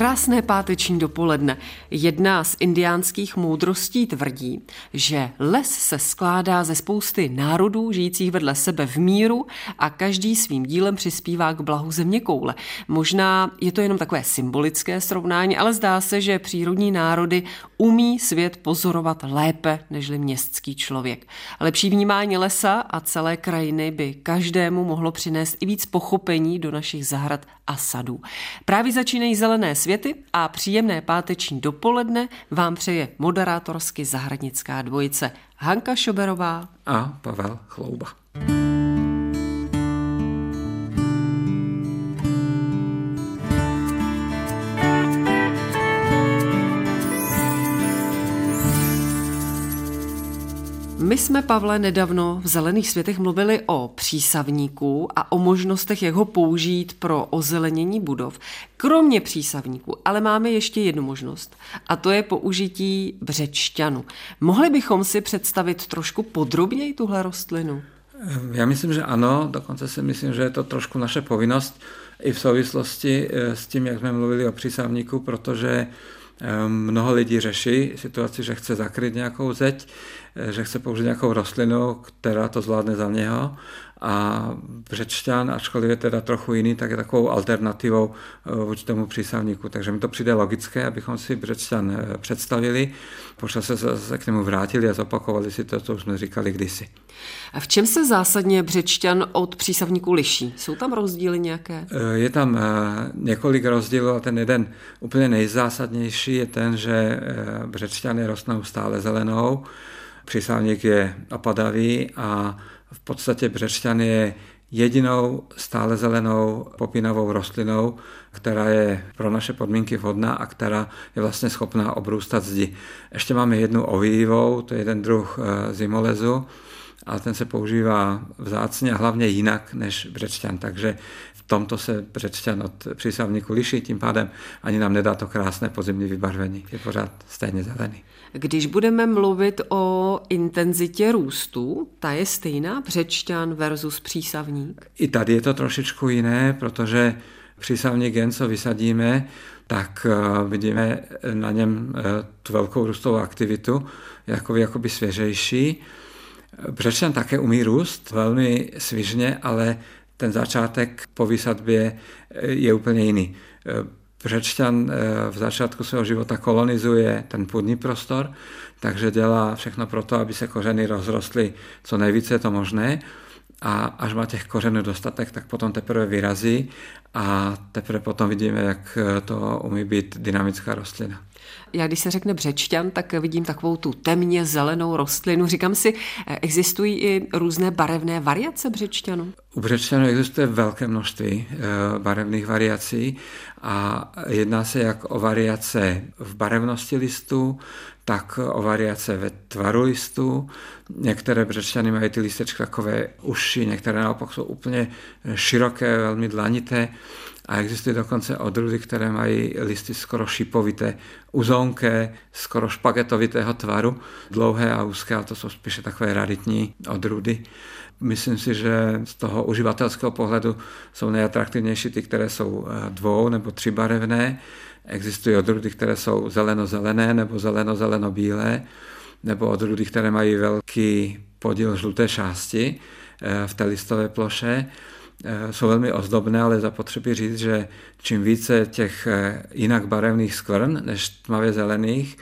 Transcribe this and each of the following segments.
Krásné páteční dopoledne. Jedna z indiánských moudrostí tvrdí, že les se skládá ze spousty národů žijících vedle sebe v míru a každý svým dílem přispívá k blahu země koule. Možná je to jenom takové symbolické srovnání, ale zdá se, že přírodní národy umí svět pozorovat lépe nežli městský člověk. Lepší vnímání lesa a celé krajiny by každému mohlo přinést i víc pochopení do našich zahrad a sadů. Právě začínají zelené světy a příjemné páteční dopoledne vám přeje moderátorsky zahradnická dvojice Hanka Šoberová a Pavel Chlouba. My jsme, Pavle, nedávno v Zelených světech mluvili o přísavníku a o možnostech, jak ho použít pro ozelenění budov. Kromě přísavníku, ale máme ještě jednu možnost a to je použití břečťanu. Mohli bychom si představit trošku podrobněji tuhle rostlinu? Já myslím, že ano, dokonce si myslím, že je to trošku naše povinnost i v souvislosti eh, s tím, jak jsme mluvili o přísavníku, protože mnoho lidí řeší situaci, že chce zakryt nějakou zeď, eh, že chce použít nějakou rostlinu, která to zvládne za něho a břečťan, ačkoliv je teda trochu jiný, tak je takovou alternativou eh, vůči tomu přísavníku. Takže mi to přijde logické, abychom si břečťan eh, představili, počas se, se k němu vrátili a zopakovali si to, co už jsme říkali kdysi. A v čem se zásadně břečťan od přísavníku liší? Jsou tam rozdíly nějaké? Eh, je tam několik rozdílů a ten jeden úplně nejzásadnější je ten, že břečťan je rostnou stále zelenou, přísavník je opadavý a v podstatě břešťan je jedinou stále zelenou popínavou rostlinou, která je pro naše podmínky vhodná a která je vlastně schopná obrůstat zdi. Ještě máme jednu ovíjivou, to je jeden druh eh, zimolezu, ale ten se používá vzácně a hlavně jinak než břečťan, takže v tomto se břečťan od přísavníku liší, tím pádem ani nám nedá to krásné pozemní vybarvení, je pořád stejně zelený. Když budeme mluvit o intenzitě růstu, ta je stejná břečťan versus přísavník? I tady je to trošičku jiné, protože přísavník jen co vysadíme, tak eh, vidíme na něm eh, tu velkou růstovou aktivitu, jako jakoby svěžejší. Břečťan také umí růst velmi svižně, ale ten začátek po výsadbě je úplně jiný. Břečťan v začátku svého života kolonizuje ten půdní prostor, takže dělá všechno pro to, aby se kořeny rozrostly co nejvíce je to možné a až má těch kořenů dostatek, tak potom teprve vyrazí a teprve potom vidíme, jak to umí být dynamická rostlina. Já když se řekne břečťan, tak vidím takovou tu temně zelenou rostlinu. Říkám si, existují i různé barevné variace břečťanu? U břečťanu existuje velké množství eh, barevných variací a jedná se jak o variace v barevnosti listů, tak o variace ve tvaru listů. Některé břečťany mají ty listečky takové uši, některé naopak jsou úplně široké, velmi dlanité a existují dokonce odrůdy, které mají listy skoro šipovité, uzonké, skoro špagetovitého tvaru, dlouhé a úzké, a to jsou spíše takové raritní odrůdy. Myslím si, že z toho uživatelského pohledu jsou nejatraktivnější ty, které jsou eh, dvou nebo tři barevné. Existují odrůdy, které jsou zeleno-zelené nebo zeleno-zeleno-bílé, nebo odrůdy, které mají velký podíl žluté šásti eh, v té listové ploše. Eh, jsou velmi ozdobné, ale zapotřebí říct, že čím více těch jinak barevných skvrn než tmavě zelených,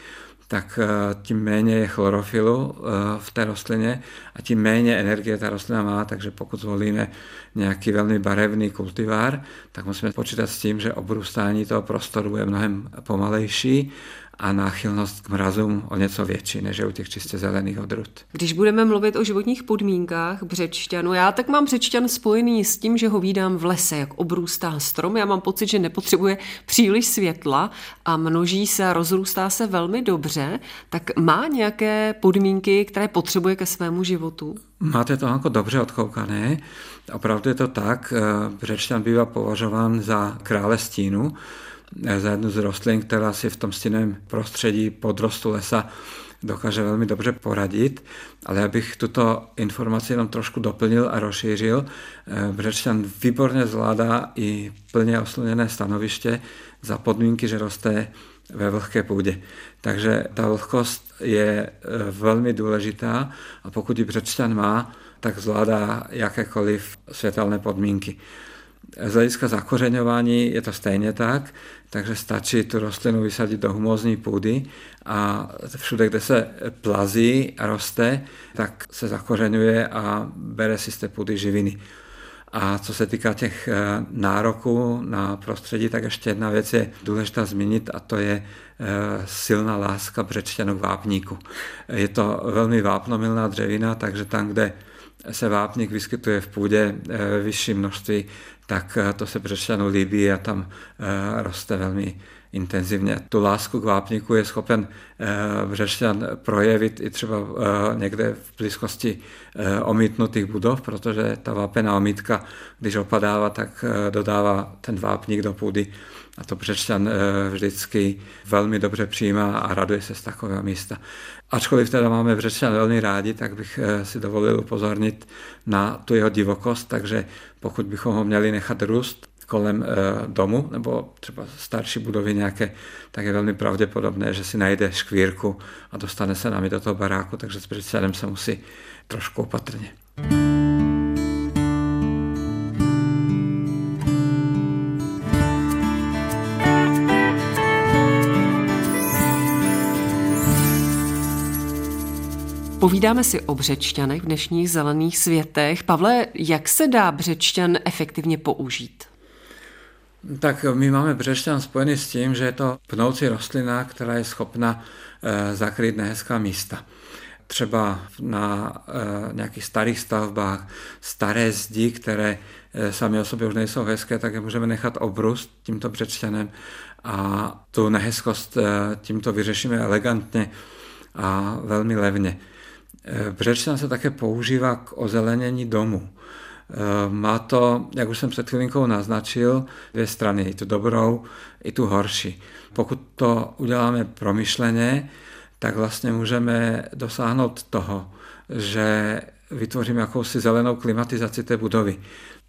tak eh, tím méně je chlorofilu v té rostlině a tím méně energie ta rostlina má, takže pokud zvolíme nějaký velmi barevný kultivár, tak musíme počítat s tím, že obrůstání toho prostoru je mnohem pomalejší a náchylnost k mrazům o něco větší, než u těch čistě zelených odrůd. Když budeme mluvit o životních podmínkách břečťanu, já tak mám břečťan spojený s tím, že ho vídám v lese, jak obrůstá strom. Já mám pocit, že nepotřebuje příliš světla a množí se a rozrůstá se velmi dobře. Tak má nějaké podmínky, které potřebuje ke svému životu? Máte to jako dobře odkoukané. Opravdu je to tak. Břečťan bývá považován za krále stínu za jednu z rostlin, která si v tom stěném prostředí podrostu lesa dokáže velmi dobře poradit, ale abych tuto informaci jenom trošku doplnil a rozšířil, eh, Břečťan výborně zvládá i plně osluněné stanoviště za podmínky, že roste ve vlhké půdě. Takže ta vlhkost je eh, velmi důležitá a pokud ji břečťan má, tak zvládá jakékoliv světelné podmínky. Z hlediska zakořeňování je to stejně tak, takže stačí tu rostlinu vysadit do humózní půdy a všude, kde se plazí a roste, tak se zakořeňuje a bere si z té půdy živiny. A co se týká těch eh, nároků na prostředí, tak ještě jedna věc je důležitá zmínit a to je eh, silná láska břečťanů k vápníku. Je to velmi vápnomilná dřevina, takže tam, kde se vápník vyskytuje v půdě eh, ve vyšším množství, tak to se břečťanu líbí a tam roste velmi intenzivně. Tu lásku k vápníku je schopen břečťan projevit i třeba někde v blízkosti omítnutých budov, protože ta vápená omítka, když opadává, tak dodává ten vápník do půdy a to břečťan vždycky velmi dobře přijímá a raduje se z takového místa. Ačkoliv teda máme břečťan velmi rádi, tak bych si dovolil upozornit na tu jeho divokost, takže pokud bychom ho měli nechat růst, kolem eh, domu nebo třeba starší budovy nějaké, tak je velmi pravděpodobné, že si najde škvírku a dostane se námi do toho baráku, takže s předsedem se musí trošku opatrně. Povídáme si o břečťanech v dnešních zelených světech. Pavle, jak se dá břečťan efektivně použít? Tak my máme břešťan spojený s tím, že je to pnoucí rostlina, která je schopna e, zakrýt nehezká místa. Třeba na e, nějakých starých stavbách, staré zdi, které e, sami o sobě už nejsou hezké, tak je můžeme nechat obrust tímto břečťanem a tu nehezkost tímto vyřešíme elegantně a velmi levně. Břečťan se také používá k ozelenění domu. Eh, má to, jak už jsem před chvilinkou naznačil, dvě strany, i tu dobrou, i tu horší. Pokud to uděláme promyšleně, tak vlastně můžeme dosáhnout toho, že vytvoříme jakousi zelenou klimatizaci té budovy.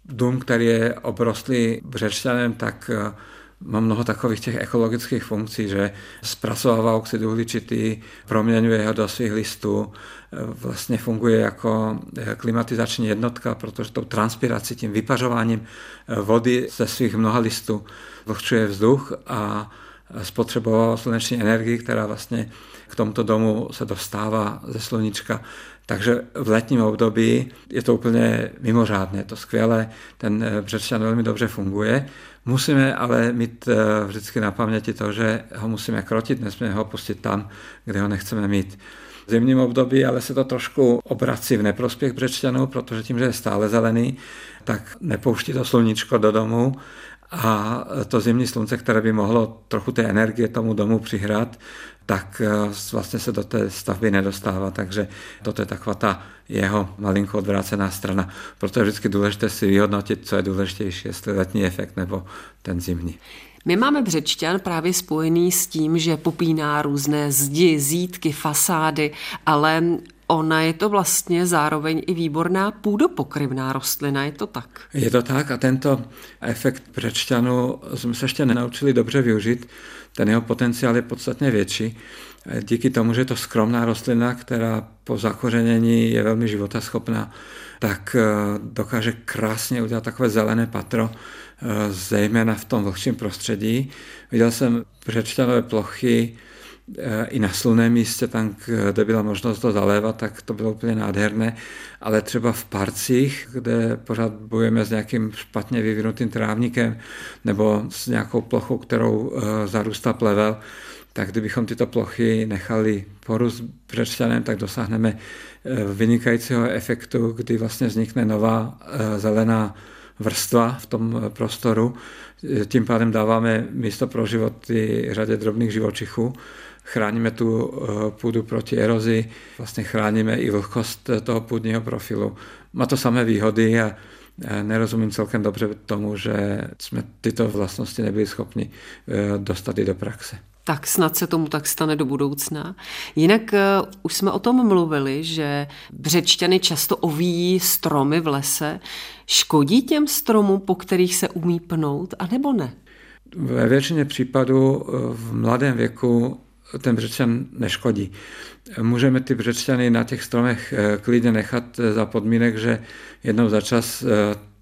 Dům, který je obrostlý břečťanem, tak eh, má mnoho takových těch ekologických funkcí, že zpracovává oxid uhličitý, proměňuje ho do svých listů, vlastně funguje jako eh, klimatizační jednotka, protože tou transpirací, tím vypařováním eh, vody ze svých mnoha listů vlhčuje vzduch a spotřebovala sluneční energii, která vlastně k tomuto domu se dostává ze sluníčka. Takže v letním období je to úplně mimořádné, je to skvělé, ten eh, břečan velmi dobře funguje. Musíme ale mít vždycky na paměti to, že ho musíme krotit, nesmíme ho pustit tam, kde ho nechceme mít zimním období, ale se to trošku obrací v neprospěch břečťanů, protože tím, že je stále zelený, tak nepouští to sluníčko do domu a to zimní slunce, které by mohlo trochu té energie tomu domu přihrát, tak eh, vlastně se do té stavby nedostává, takže toto je taková ta jeho malinko odvrácená strana. Proto je vždycky důležité si vyhodnotit, co je důležitější, jestli letní efekt nebo ten zimní. My máme břečťan právě spojený s tím, že popíná různé zdi, zítky, fasády, ale ona je to vlastně zároveň i výborná půdopokryvná rostlina, je to tak? Je to tak a tento efekt břečťanu jsme se ještě nenaučili dobře využít. Ten jeho potenciál je podstatně větší. Díky tomu, že je to skromná rostlina, která po zakořenění je velmi životaschopná, tak eh, dokáže krásně udělat takové zelené patro, zejména v tom vlhčím prostředí. Viděl jsem břečťanové plochy eh, i na sluném místě, tam, kde byla možnost to zalévat, tak to bylo úplně nádherné, ale třeba v parcích, kde pořád bojujeme s nějakým špatně vyvinutým trávníkem nebo s nějakou plochou, kterou eh, zarůstá plevel, tak kdybychom tyto plochy nechali porůst břečťanem, tak dosáhneme vynikajícího efektu, kdy vlastně vznikne nová zelená vrstva v tom prostoru. Tím pádem dáváme místo pro životy řadě drobných živočichů chráníme tu eh, půdu proti erozi, vlastně chráníme i vlhkost toho půdního profilu. Má to samé výhody a nerozumím celkem dobře tomu, že jsme tyto vlastnosti nebyli schopni eh, dostat i do praxe. Tak snad se tomu tak stane do budoucna. Jinak uh, už jsme o tom mluvili, že břečťany často ovíjí stromy v lese. Škodí těm stromům, po kterých se umí pnout, anebo ne? Ve většině případů v mladém věku ten břečťan neškodí. Můžeme ty břečťany na těch stromech eh, klidně nechat eh, za podmínek, že jednou za čas eh,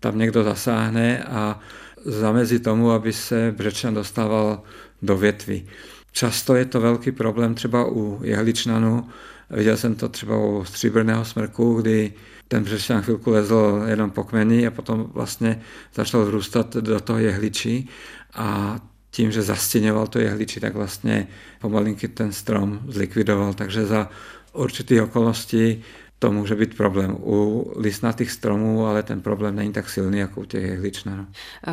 tam někdo zasáhne a zamezí tomu, aby se břečťan dostával do větví. Často je to velký problém třeba u jehličnanů. Viděl jsem to třeba u stříbrného smrku, kdy ten břečťan chvilku lezl jenom po kmeni a potom vlastně začal vrůstat do toho jehličí a tím, že zastěňoval to jehličí, tak vlastně pomalinky ten strom zlikvidoval. Takže za určitých okolností to může být problém. U listnatých stromů ale ten problém není tak silný jako u těch jehličnanů.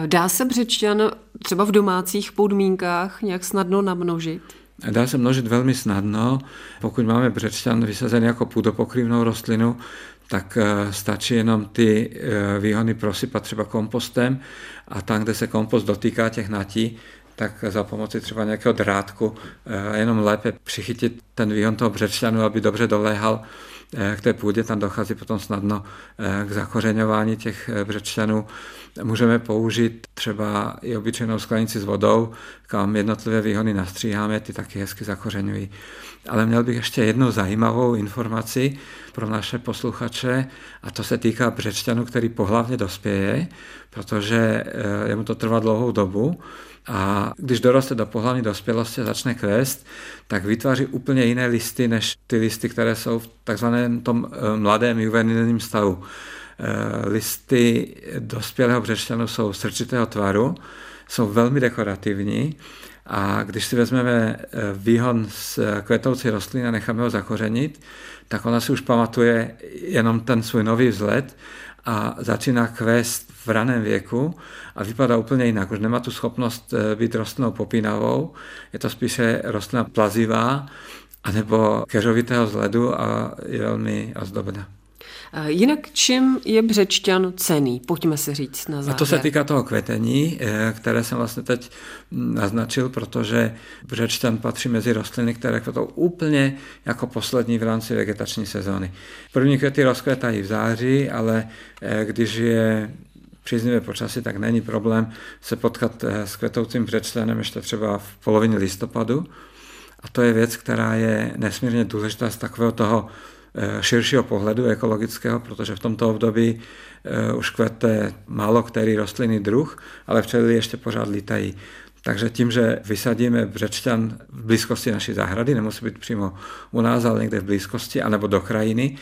Dá se břečťan třeba v domácích podmínkách nějak snadno namnožit? Dá se množit velmi snadno. Pokud máme břečťan vysazený jako půdopokryvnou rostlinu, tak eh, stačí jenom ty eh, výhony prosypat třeba kompostem a tam, kde se kompost dotýká těch natí, tak za pomoci třeba nějakého drátku eh, jenom lépe přichytit ten výhon toho břečťanu, aby dobře doléhal k té půdě, tam dochází potom snadno eh, k zakořeňování těch břečťanů. Můžeme použít třeba i obyčejnou sklenici s vodou, kam jednotlivé výhony nastříháme, ty taky hezky zakořeňují. Ale měl bych ještě jednu zajímavou informaci pro naše posluchače a to se týká břečťanu, který pohlavně dospěje, protože jemu to trvá dlouhou dobu a když doroste do pohlavní dospělosti a začne kvést, tak vytváří úplně jiné listy, než ty listy, které jsou v takzvaném tom eh, mladém juvenilním stavu. Eh, listy dospělého břešťanu jsou srčitého tvaru, jsou velmi dekorativní a když si vezmeme eh, výhon z kvetoucí rostliny a necháme ho zakořenit, tak ona si už pamatuje jenom ten svůj nový vzhled a začíná kvést v raném věku a vypadá úplně jinak. Už nemá tu schopnost eh, být rostlinou popínavou, je to spíše rostlina plazivá, anebo keřovitého vzhledu a je velmi ozdobná. Jinak čím je břečťan cený? Pojďme si říct na závěr. A to se týká toho kvetení, eh, které jsem vlastně teď naznačil, protože břečťan patří mezi rostliny, které kvetou úplně jako poslední v rámci vegetační sezóny. První kvety rozkvetají v září, ale eh, když je příznivé počasí, tak není problém se potkat eh, s kvetoucím břečťanem ještě třeba v polovině listopadu. A to je věc, která je nesmírně důležitá z takového toho Eh, širšího pohledu ekologického, protože v tomto období eh, už kvete málo který rostlinný druh, ale včely ještě pořád lítají. Takže tím, že vysadíme břečťan v blízkosti naší zahrady, nemusí být přímo u nás, ale někde v blízkosti, anebo do krajiny,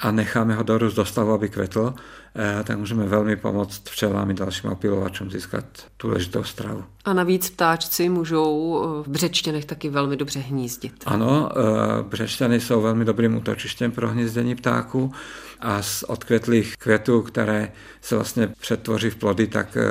a necháme ho dorůst do stavu, aby kvetl, eh, tak můžeme velmi pomoct včelám i dalším opilovačům získat důležitou stravu. A navíc ptáčci můžou v břečtěnech taky velmi dobře hnízdit. Ano, eh, břečťany jsou velmi dobrým útočištěm pro hnízdění ptáků a z odkvětlých květů, které se vlastně přetvoří v plody, tak eh,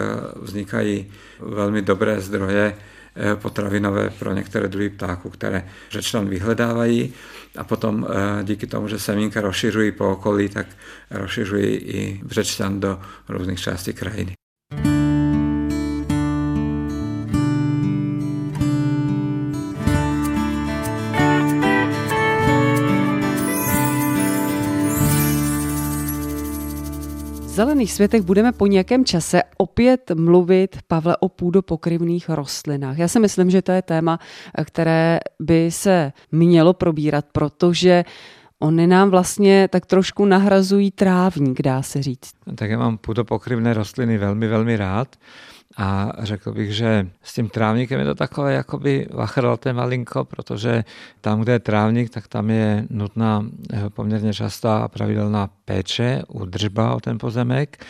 vznikají velmi dobré zdroje Eh, potravinové pro některé druhy ptáků, které řečlan vyhledávají a potom eh, díky tomu, že semínka rozšiřují po okolí, tak rozšiřují i břečťan do různých částí krajiny. Zelených světech budeme po nějakém čase opět mluvit, Pavle, o půdopokryvných rostlinách. Já si myslím, že to je téma, které by se mělo probírat, protože Ony nám vlastně tak trošku nahrazují trávník, dá se říct. Tak já mám půdopokryvné rostliny velmi, velmi rád. A řekl bych, že s tím trávníkem je to takové jakoby vachrlaté malinko, protože tam, kde je trávník, tak tam je nutná eh, poměrně častá a pravidelná péče, údržba o ten pozemek,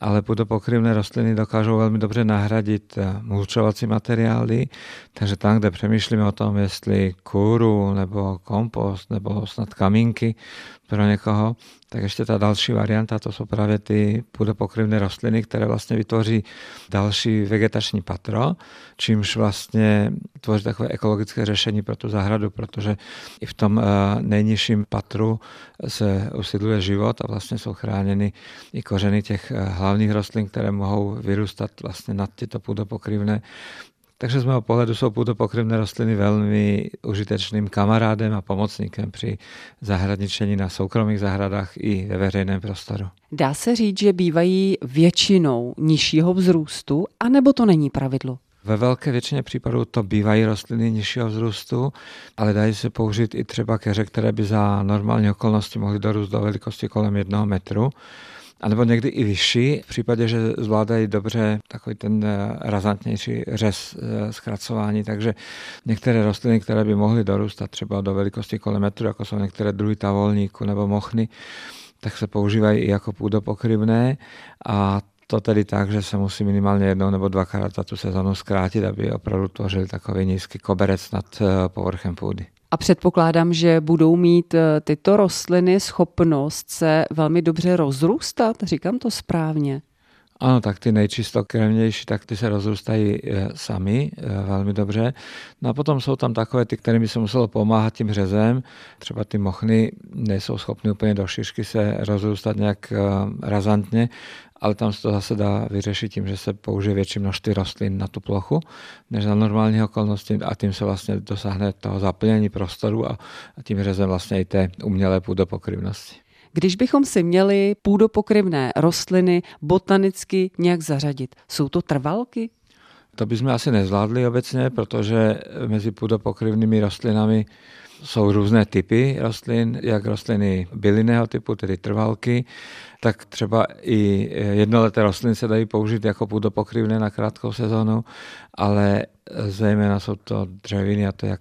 ale půdopokryvné rostliny dokážou velmi dobře nahradit eh, mulčovací materiály, takže tam, kde přemýšlíme o tom, jestli kůru nebo kompost nebo snad kamínky pro někoho, tak ještě ta další varianta, to jsou právě ty půdopokryvné rostliny, které vlastně vytvoří další vegetační patro, čímž vlastně tvoří takové ekologické řešení pro tu zahradu, protože i v tom eh, nejnižším patru se usidluje život a vlastně jsou chráněny i kořeny těch eh, hlavních rostlin, které mohou vyrůstat vlastně nad tyto půdopokryvné takže z mého pohledu jsou půdopokryvné rostliny velmi užitečným kamarádem a pomocníkem při zahradničení na soukromých zahradách i ve veřejném prostoru. Dá se říct, že bývají většinou nižšího vzrůstu, anebo to není pravidlo? Ve velké většině případů to bývají rostliny nižšího vzrůstu, ale dají se použít i třeba keře, které by za normální okolnosti mohly dorůst do velikosti kolem jednoho metru anebo někdy i vyšší, v případě, že zvládají dobře takový ten eh, razantnější řez eh, zkracování. Takže některé rostliny, které by mohly dorůstat třeba do velikosti kolem metru, jako jsou některé druhy tavolníku nebo mochny, tak se používají i jako půdopokryvné a to tedy tak, že se musí minimálně jednou nebo dvakrát za tu sezonu zkrátit, aby opravdu tvořil takový nízký koberec nad eh, povrchem půdy. A předpokládám, že budou mít eh, tyto rostliny schopnost se velmi dobře rozrůstat, říkám to správně. Ano, tak ty nejčistokrevnější, tak ty se rozrůstají eh, sami eh, velmi dobře. No a potom jsou tam takové ty, kterým by se muselo pomáhat tím řezem. Třeba ty mochny nejsou schopny úplně do šířky se rozrůstat nějak razantně, ale tam se to zase dá vyřešit tím, že se použije větší množství rostlin na tu plochu, než za normální okolnosti a tím se vlastně dosáhne toho zaplnění prostoru a tím řezem vlastně i té umělé půdopokryvnosti. Když bychom si měli půdopokryvné rostliny botanicky nějak zařadit, jsou to trvalky? To bychom asi nezvládli obecně, protože mezi půdopokryvnými rostlinami jsou různé typy rostlin, jak rostliny bylinného typu, tedy trvalky, tak třeba i jednoleté rostliny se dají použít jako půdopokryvné na krátkou sezónu, ale zejména jsou to dřeviny, a to jak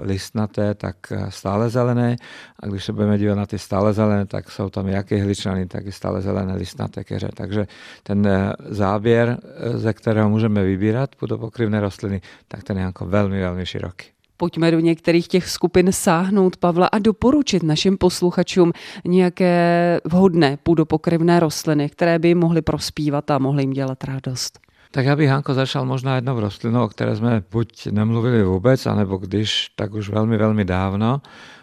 listnaté, tak stále zelené. A když se budeme dívat na ty stále zelené, tak jsou tam jak jehličnany, tak i stále zelené listnaté keře. Takže ten záběr, ze kterého můžeme vybírat půdopokryvné rostliny, tak ten je jako velmi, velmi široký. Pojďme do některých těch skupin sáhnout, Pavla, a doporučit našim posluchačům nějaké vhodné půdopokryvné rostliny, které by jim mohly prospívat a mohly jim dělat radost. Tak já bych, Hanko, začal možná jednou rostlinou, o které jsme buď nemluvili vůbec, anebo když, tak už velmi, velmi dávno.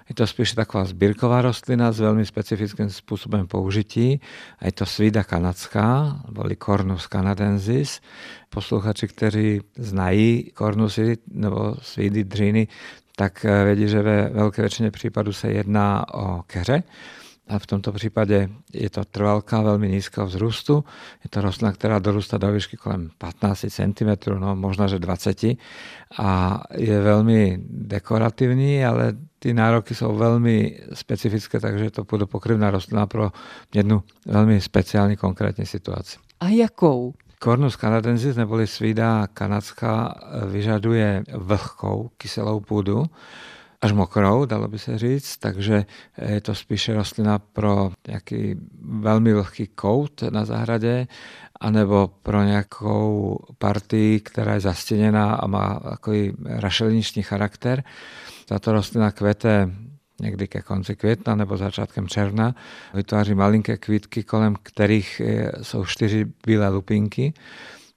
Je to spíš taková sbírková rostlina s velmi specifickým způsobem použití. A je to svída kanadská, boli Cornus canadensis. Posluchači, kteří znají kornusy nebo svídy dřiny, tak eh, vědí, že ve velké většině případů se jedná o keře. A v tomto případě je to trvalka velmi nízkého vzrůstu. Je to rostlina, která dorůstá do výšky kolem 15 cm, no možná, že 20 a je velmi dekorativní, ale ty nároky jsou velmi specifické, takže je to pokryvná rostlina pro jednu velmi speciální konkrétní situaci. A jakou? Cornus canadensis neboli svída kanadská vyžaduje vlhkou kyselou půdu, až mokrou, dalo by se říct, takže je to spíše rostlina pro nějaký velmi vlhký kout na zahradě, anebo pro nějakou partii, která je zastěněná a má takový rašeliniční charakter. Tato rostlina kvete někdy ke konci května nebo začátkem června. Vytváří malinké kvítky, kolem kterých jsou čtyři bílé lupinky.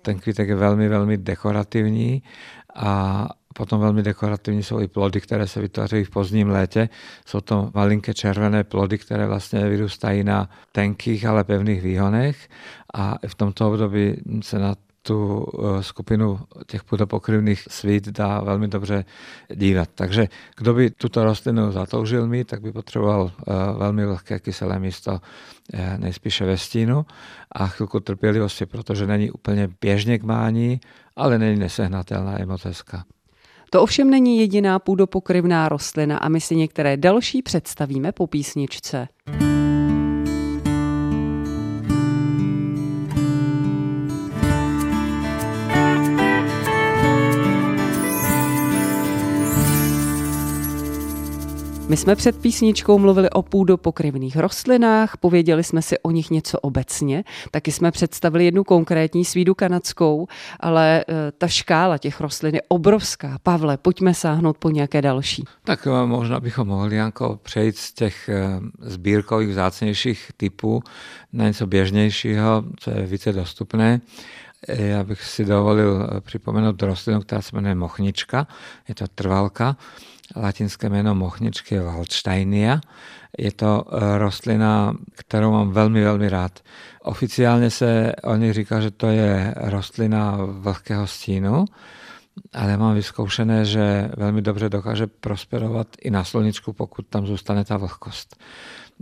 Ten kvítek je velmi, velmi dekorativní a Potom velmi dekorativní jsou i plody, které se vytvářejí v pozdním létě. Jsou to malinké červené plody, které vlastně vyrůstají na tenkých, ale pevných výhonech a v tomto období se na tu eh, skupinu těch půdopokryvných svít dá velmi dobře dívat. Takže kdo by tuto rostlinu zatoužil mít, tak by potřeboval eh, velmi lehké kyselé místo, eh, nejspíše ve stínu a chvilku trpělivosti, protože není úplně běžně k mání, ale není nesehnatelná, hezká. To ovšem není jediná půdopokryvná rostlina a my si některé další představíme po písničce. Jsme před písničkou mluvili o půdopokryvných rostlinách, pověděli jsme si o nich něco obecně, taky jsme představili jednu konkrétní svídu kanadskou, ale eh, ta škála těch rostlin je obrovská. Pavle, pojďme sáhnout po nějaké další. Tak eh, možná bychom mohli Janko přejít z těch eh, sbírkových vzácnějších typů na něco běžnějšího, co je více dostupné. Já bych si dovolil připomenout rostlinu, která se jmenuje mochnička. Je to trvalka latinské jméno mochničky Waldsteinia. Je to eh, rostlina, kterou mám velmi, velmi rád. Oficiálně se o ní říká, že to je rostlina vlhkého stínu, ale mám vyzkoušené, že velmi dobře dokáže prosperovat i na sluníčku, pokud tam zůstane ta vlhkost.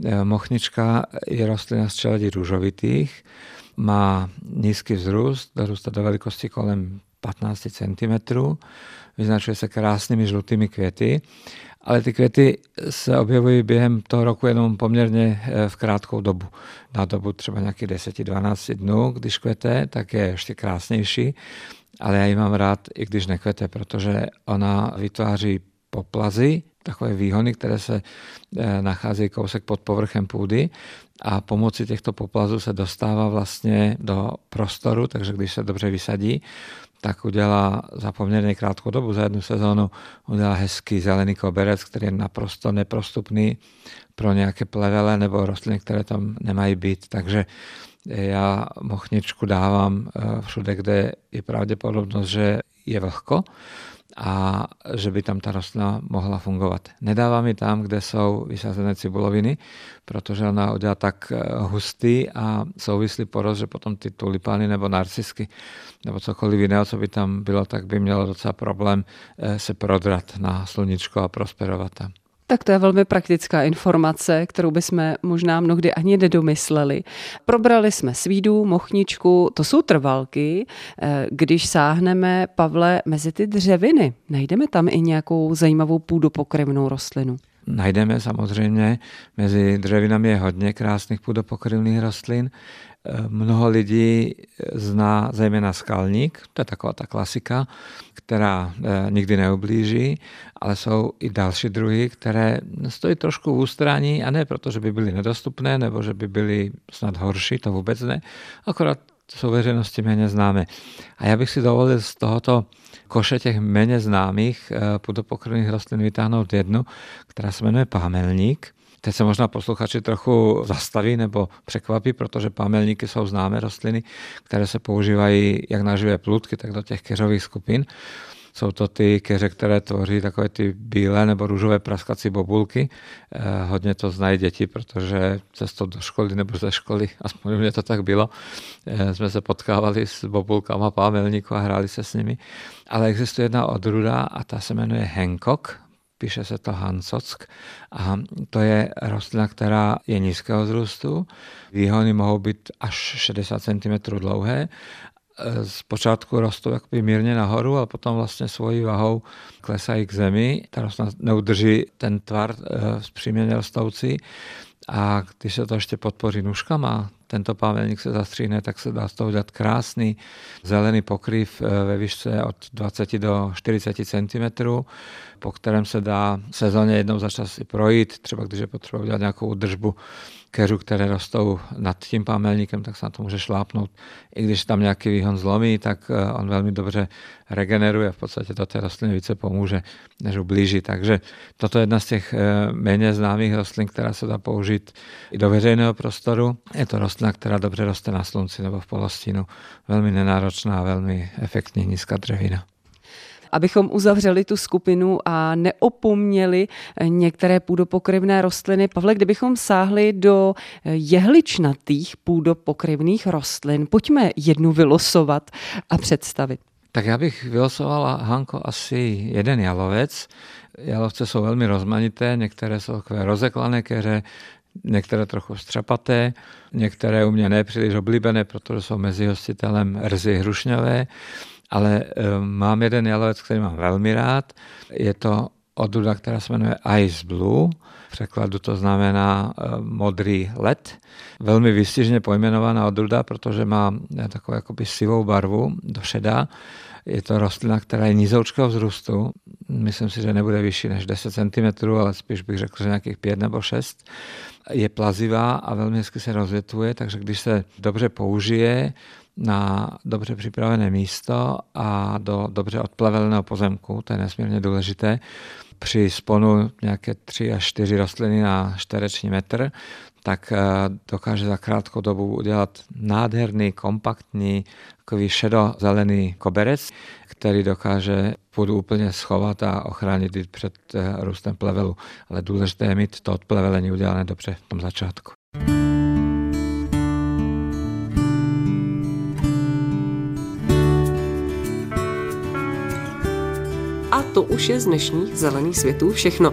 Eh, mochnička je rostlina z čeledí růžovitých, má nízký vzrůst, dorůstá do velikosti kolem 15 cm, vyznačuje se krásnými žlutými květy, ale ty květy se objevují během toho roku jenom poměrně eh, v krátkou dobu. Na dobu třeba nějakých 10-12 dnů, když kvete, tak je ještě krásnější, ale já ji mám rád, i když nekvete, protože ona vytváří poplazy, takové výhony, které se eh, nacházejí kousek pod povrchem půdy. A pomocí těchto poplazů se dostává vlastně do prostoru, takže když se dobře vysadí, tak udělá za poměrně krátkou dobu, za jednu sezónu, udělá hezký zelený koberec, který je naprosto neprostupný pro nějaké plevele nebo rostliny, které tam nemají být. Takže já mochničku dávám eh, všude, kde je pravděpodobnost, že je vlhko a že by tam ta rostlina mohla fungovat. Nedávám ji tam, kde jsou vysazené cibuloviny, protože ona udělá tak eh, hustý a souvislý porost, že potom ty tulipány nebo narcisky nebo cokoliv jiného, co by tam bylo, tak by mělo docela problém eh, se prodrat na sluníčko a prosperovat tam. Tak to je velmi praktická informace, kterou bychom možná mnohdy ani nedomysleli. Probrali jsme svídu, mochničku, to jsou trvalky. Eh, když sáhneme, Pavle, mezi ty dřeviny, najdeme tam i nějakou zajímavou půdopokrevnou rostlinu? Najdeme samozřejmě, mezi dřevinami je hodně krásných půdopokrevných rostlin. Mnoho lidí zná zejména skalník, to je taková ta klasika, která eh, nikdy neublíží, ale jsou i další druhy, které stojí trošku v ústraní a ne proto, že by byly nedostupné nebo že by byly snad horší, to vůbec ne, akorát jsou veřejnosti méně známé. A já bych si dovolil z tohoto koše těch méně známých eh, půdopokrvných rostlin vytáhnout jednu, která se jmenuje pámelník. Teď se možná posluchači trochu zastaví nebo překvapí, protože pámelníky jsou známé rostliny, které se používají jak na živé plůdky, tak do těch keřových skupin. Jsou to ty keře, které tvoří takové ty bílé nebo růžové praskací bobulky. Eh, hodně to znají děti, protože cestou do školy nebo ze školy, aspoň u mě to tak bylo, eh, jsme se potkávali s bobulkama pámelníku a hráli se s nimi. Ale existuje jedna odruda a ta se jmenuje Hancock, píše se to Hansock a to je rostlina, která je nízkého vzrůstu. Výhony mohou být až 60 cm dlouhé z počátku rostou jakoby mírně nahoru a potom vlastně svojí váhou klesají k zemi. Ta rostlina neudrží ten tvar e, zpříměně rostoucí a když se to ještě podpoří nůžkama, tento pámelník se zastříhne, tak se dá z toho udělat krásný zelený pokryv e, ve výšce od 20 do 40 cm, po kterém se dá sezóně jednou za čas i projít, třeba když je potřeba udělat nějakou údržbu keřů, které rostou nad tím pámelníkem, tak se na to může šlápnout. I když tam nějaký výhon zlomí, tak eh, on velmi dobře regeneruje, v podstatě to té rostliny více pomůže, než ublíží. Takže toto je jedna z těch eh, méně známých rostlin, která se dá použít i do veřejného prostoru. Je to rostlina, která dobře roste na slunci nebo v polostínu. Velmi nenáročná, velmi efektní nízká dřevina abychom uzavřeli tu skupinu a neopomněli některé půdopokryvné rostliny. Pavle, kdybychom sáhli do jehličnatých půdopokryvných rostlin, pojďme jednu vylosovat a představit. Tak já bych vylosovala, Hanko, asi jeden jalovec. Jalovce jsou velmi rozmanité, některé jsou takové rozeklané keře, některé trochu střepaté, některé u mě nepříliš oblíbené, protože jsou mezi hostitelem rzy hrušňové ale eh, mám jeden jalovec, který mám velmi rád. Je to odrůda, která se jmenuje Ice Blue. V překladu to znamená eh, modrý led. Velmi výstižně pojmenovaná odrůda, protože má takovou jakoby sivou barvu do šedá. Je to rostlina, která je nízoučkého vzrůstu. Myslím si, že nebude vyšší než 10 cm, ale spíš bych řekl, že nějakých 5 nebo 6 je plazivá a velmi hezky se rozvětuje, takže když se dobře použije na dobře připravené místo a do dobře odplaveného pozemku, to je nesmírně důležité, při sponu nějaké 3 až 4 rostliny na čtvereční metr, tak eh, dokáže za krátkou dobu udělat nádherný, kompaktní, takový šedozelený koberec, který dokáže půdu úplně schovat a ochránit před eh, růstem plevelu. Ale důležité je mít to odplevelení udělané dobře v tom začátku. To už je z dnešních zelených světů všechno.